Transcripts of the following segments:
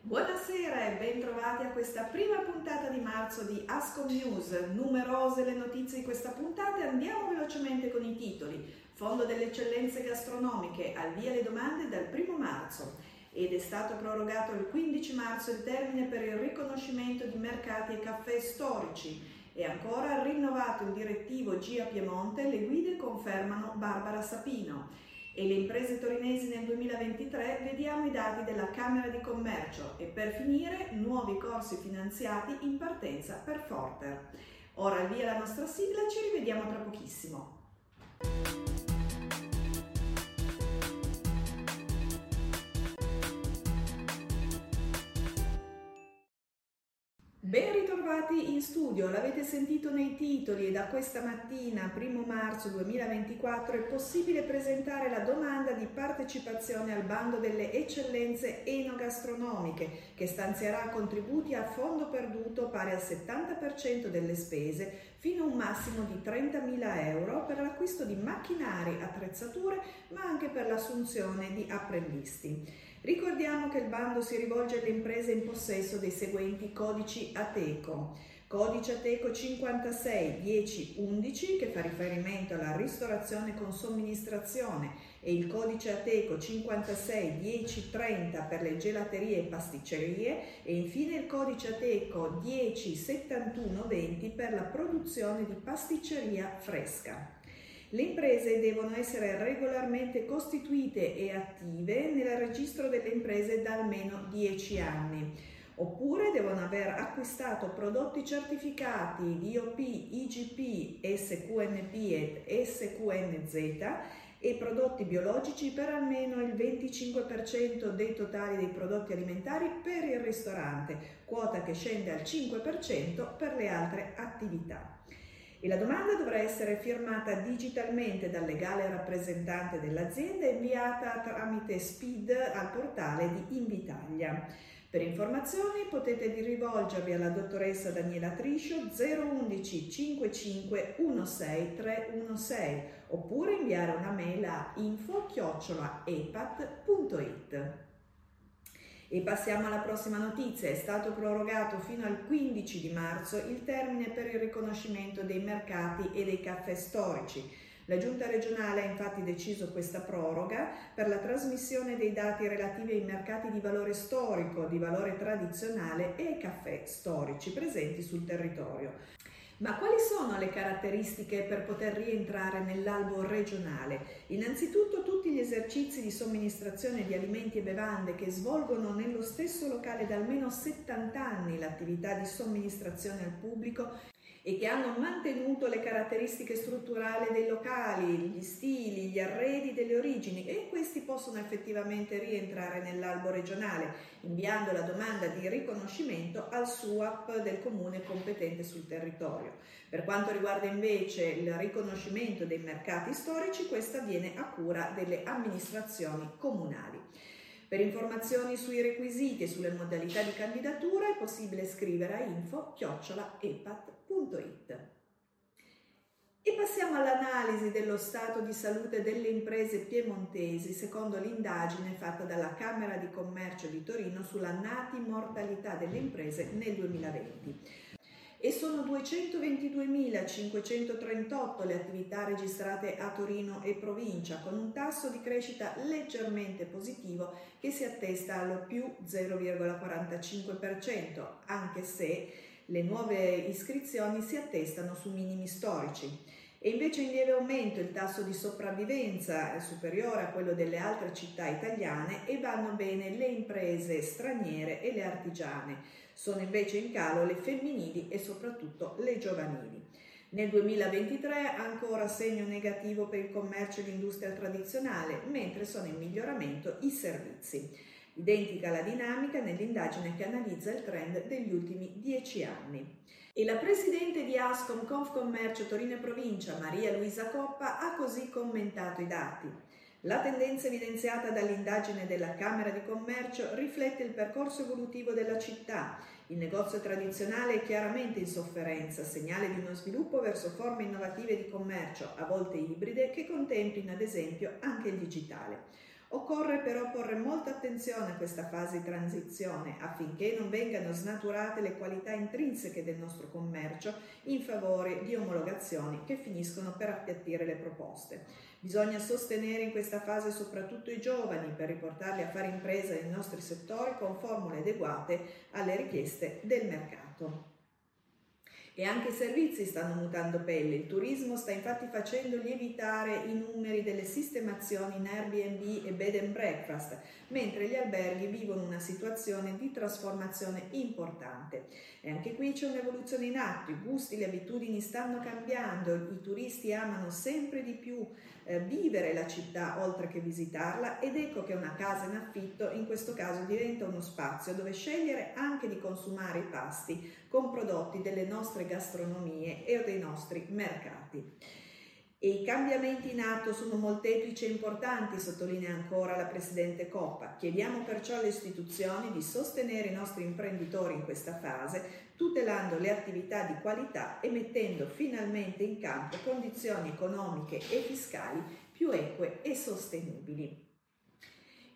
Buonasera e bentrovati a questa prima puntata di marzo di Ascom News. Numerose le notizie di questa puntata andiamo velocemente con i titoli. Fondo delle eccellenze gastronomiche, al via le domande dal 1 marzo ed è stato prorogato il 15 marzo il termine per il riconoscimento di mercati e caffè storici e ancora rinnovato il direttivo GIA Piemonte, le guide confermano Barbara Sapino e le imprese torinesi nel 2023 vediamo i dati della Camera di Commercio e per finire nuovi corsi finanziati in partenza per Forter. Ora via la nostra sigla, ci rivediamo tra pochissimo. Ben ritrovati in studio, l'avete sentito nei titoli e da questa mattina, 1 marzo 2024, è possibile presentare la domanda di partecipazione al bando delle eccellenze enogastronomiche che stanzierà contributi a fondo perduto pari al 70% delle spese fino a un massimo di 30.000 euro per l'acquisto di macchinari, attrezzature ma anche per l'assunzione di apprendisti. Ricordiamo che il bando si rivolge alle imprese in possesso dei seguenti codici ATECO. Codice ATECO 56 10 11 che fa riferimento alla ristorazione con somministrazione e il codice ATECO 56 10 30 per le gelaterie e pasticcerie e infine il codice ATECO 10 71 20 per la produzione di pasticceria fresca. Le imprese devono essere regolarmente costituite e attive nel registro delle imprese da almeno 10 anni. Oppure devono aver acquistato prodotti certificati DOP, IGP, SQNP e SQNZ e prodotti biologici per almeno il 25% dei totali dei prodotti alimentari per il ristorante, quota che scende al 5% per le altre attività e la domanda dovrà essere firmata digitalmente dal legale rappresentante dell'azienda e inviata tramite SPID al portale di Invitalia. Per informazioni potete rivolgervi alla dottoressa Daniela Triscio 011 55 16 316 oppure inviare una mail a info-epat.it. E passiamo alla prossima notizia. È stato prorogato fino al 15 di marzo il termine per il riconoscimento dei mercati e dei caffè storici. La Giunta regionale ha infatti deciso questa proroga per la trasmissione dei dati relativi ai mercati di valore storico, di valore tradizionale e ai caffè storici presenti sul territorio. Ma quali sono le caratteristiche per poter rientrare nell'albo regionale? Innanzitutto tutti gli esercizi di somministrazione di alimenti e bevande che svolgono nello stesso locale da almeno 70 anni l'attività di somministrazione al pubblico e che hanno mantenuto le caratteristiche strutturali dei locali, gli stili, gli arredi delle origini e questi possono effettivamente rientrare nell'albo regionale, inviando la domanda di riconoscimento al SUAP del comune competente sul territorio. Per quanto riguarda invece il riconoscimento dei mercati storici, questa avviene a cura delle amministrazioni comunali. Per informazioni sui requisiti e sulle modalità di candidatura è possibile scrivere a info-epat.it. E passiamo all'analisi dello stato di salute delle imprese piemontesi secondo l'indagine fatta dalla Camera di Commercio di Torino sulla nati mortalità delle imprese nel 2020 e sono 222.538 le attività registrate a Torino e provincia, con un tasso di crescita leggermente positivo che si attesta allo più 0,45%, anche se le nuove iscrizioni si attestano su minimi storici. E invece in lieve aumento il tasso di sopravvivenza è superiore a quello delle altre città italiane e vanno bene le imprese straniere e le artigiane. Sono invece in calo le femminili e soprattutto le giovanili. Nel 2023 ancora segno negativo per il commercio e l'industria tradizionale, mentre sono in miglioramento i servizi. Identica la dinamica nell'indagine che analizza il trend degli ultimi dieci anni. E la presidente di Ascom Confcommercio Torino e Provincia, Maria Luisa Coppa, ha così commentato i dati. La tendenza evidenziata dall'indagine della Camera di Commercio riflette il percorso evolutivo della città. Il negozio tradizionale è chiaramente in sofferenza, segnale di uno sviluppo verso forme innovative di commercio, a volte ibride, che contemplino ad esempio anche il digitale. Occorre però porre molta attenzione a questa fase di transizione affinché non vengano snaturate le qualità intrinseche del nostro commercio in favore di omologazioni che finiscono per appiattire le proposte. Bisogna sostenere in questa fase soprattutto i giovani per riportarli a fare impresa nei nostri settori con formule adeguate alle richieste del mercato. E anche i servizi stanno mutando pelle. Il turismo sta infatti facendo lievitare i numeri delle sistemazioni in Airbnb e bed and breakfast, mentre gli alberghi vivono una situazione di trasformazione importante. E anche qui c'è un'evoluzione in atto, i gusti, le abitudini stanno cambiando, i turisti amano sempre di più eh, vivere la città oltre che visitarla ed ecco che una casa in affitto in questo caso diventa uno spazio dove scegliere anche di consumare i pasti con prodotti delle nostre gastronomie e dei nostri mercati. E i cambiamenti in atto sono molteplici e importanti, sottolinea ancora la Presidente Coppa. Chiediamo perciò alle istituzioni di sostenere i nostri imprenditori in questa fase, tutelando le attività di qualità e mettendo finalmente in campo condizioni economiche e fiscali più eque e sostenibili.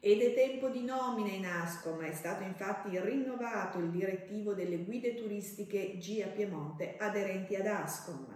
Ed è tempo di nomina in Ascom, è stato infatti rinnovato il direttivo delle guide turistiche GIA Piemonte aderenti ad Ascom.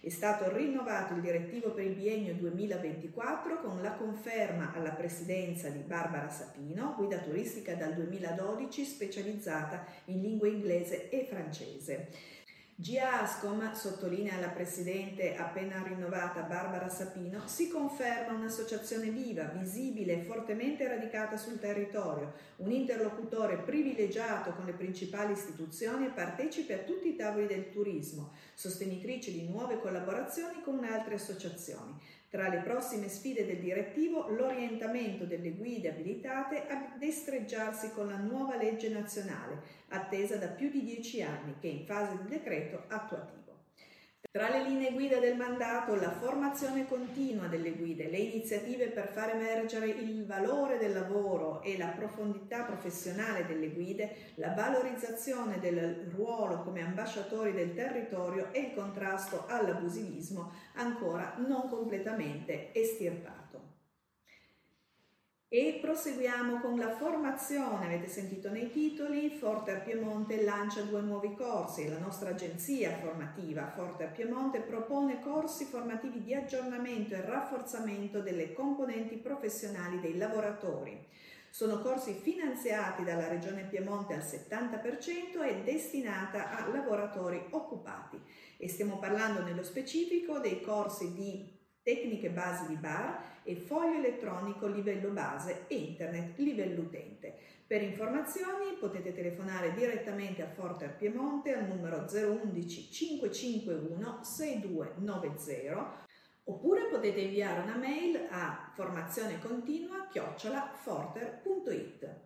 È stato rinnovato il direttivo per il biennio 2024 con la conferma alla presidenza di Barbara Sapino, guida turistica dal 2012 specializzata in lingua inglese e francese. Giascom, sottolinea la presidente appena rinnovata Barbara Sapino, si conferma un'associazione viva, visibile e fortemente radicata sul territorio, un interlocutore privilegiato con le principali istituzioni e partecipe a tutti i tavoli del turismo, sostenitrice di nuove collaborazioni con altre associazioni. Tra le prossime sfide del direttivo, l'orientamento delle guide abilitate a destreggiarsi con la nuova legge nazionale, attesa da più di dieci anni, che è in fase di decreto attuativo. Tra le linee guida del mandato, la formazione continua delle guide, le iniziative per far emergere il valore del lavoro e la profondità professionale delle guide, la valorizzazione del ruolo come ambasciatori del territorio e il contrasto all'abusivismo ancora non completamente estirpato. E proseguiamo con la formazione, avete sentito nei titoli, Forte Piemonte lancia due nuovi corsi, la nostra agenzia formativa Forte Piemonte propone corsi formativi di aggiornamento e rafforzamento delle componenti professionali dei lavoratori. Sono corsi finanziati dalla Regione Piemonte al 70% e destinata a lavoratori occupati. E stiamo parlando nello specifico dei corsi di tecniche basi di bar e foglio elettronico livello base e internet livello utente. Per informazioni potete telefonare direttamente a Forter Piemonte al numero 011 551 6290 oppure potete inviare una mail a formazionecontinua chiocciolaforter.it.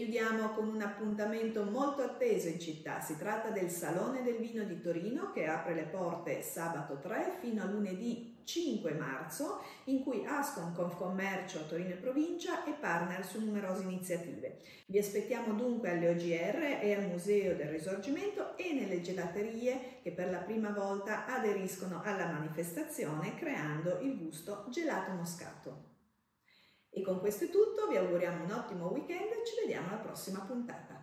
Chiudiamo con un appuntamento molto atteso in città. Si tratta del Salone del Vino di Torino che apre le porte sabato 3 fino a lunedì 5 marzo, in cui Ascom Confcommercio Torino e Provincia e partner su numerose iniziative. Vi aspettiamo dunque alle OGR e al Museo del Risorgimento e nelle gelaterie che per la prima volta aderiscono alla manifestazione creando il gusto gelato moscato. E con questo è tutto, vi auguriamo un ottimo weekend e ci vediamo alla prossima puntata.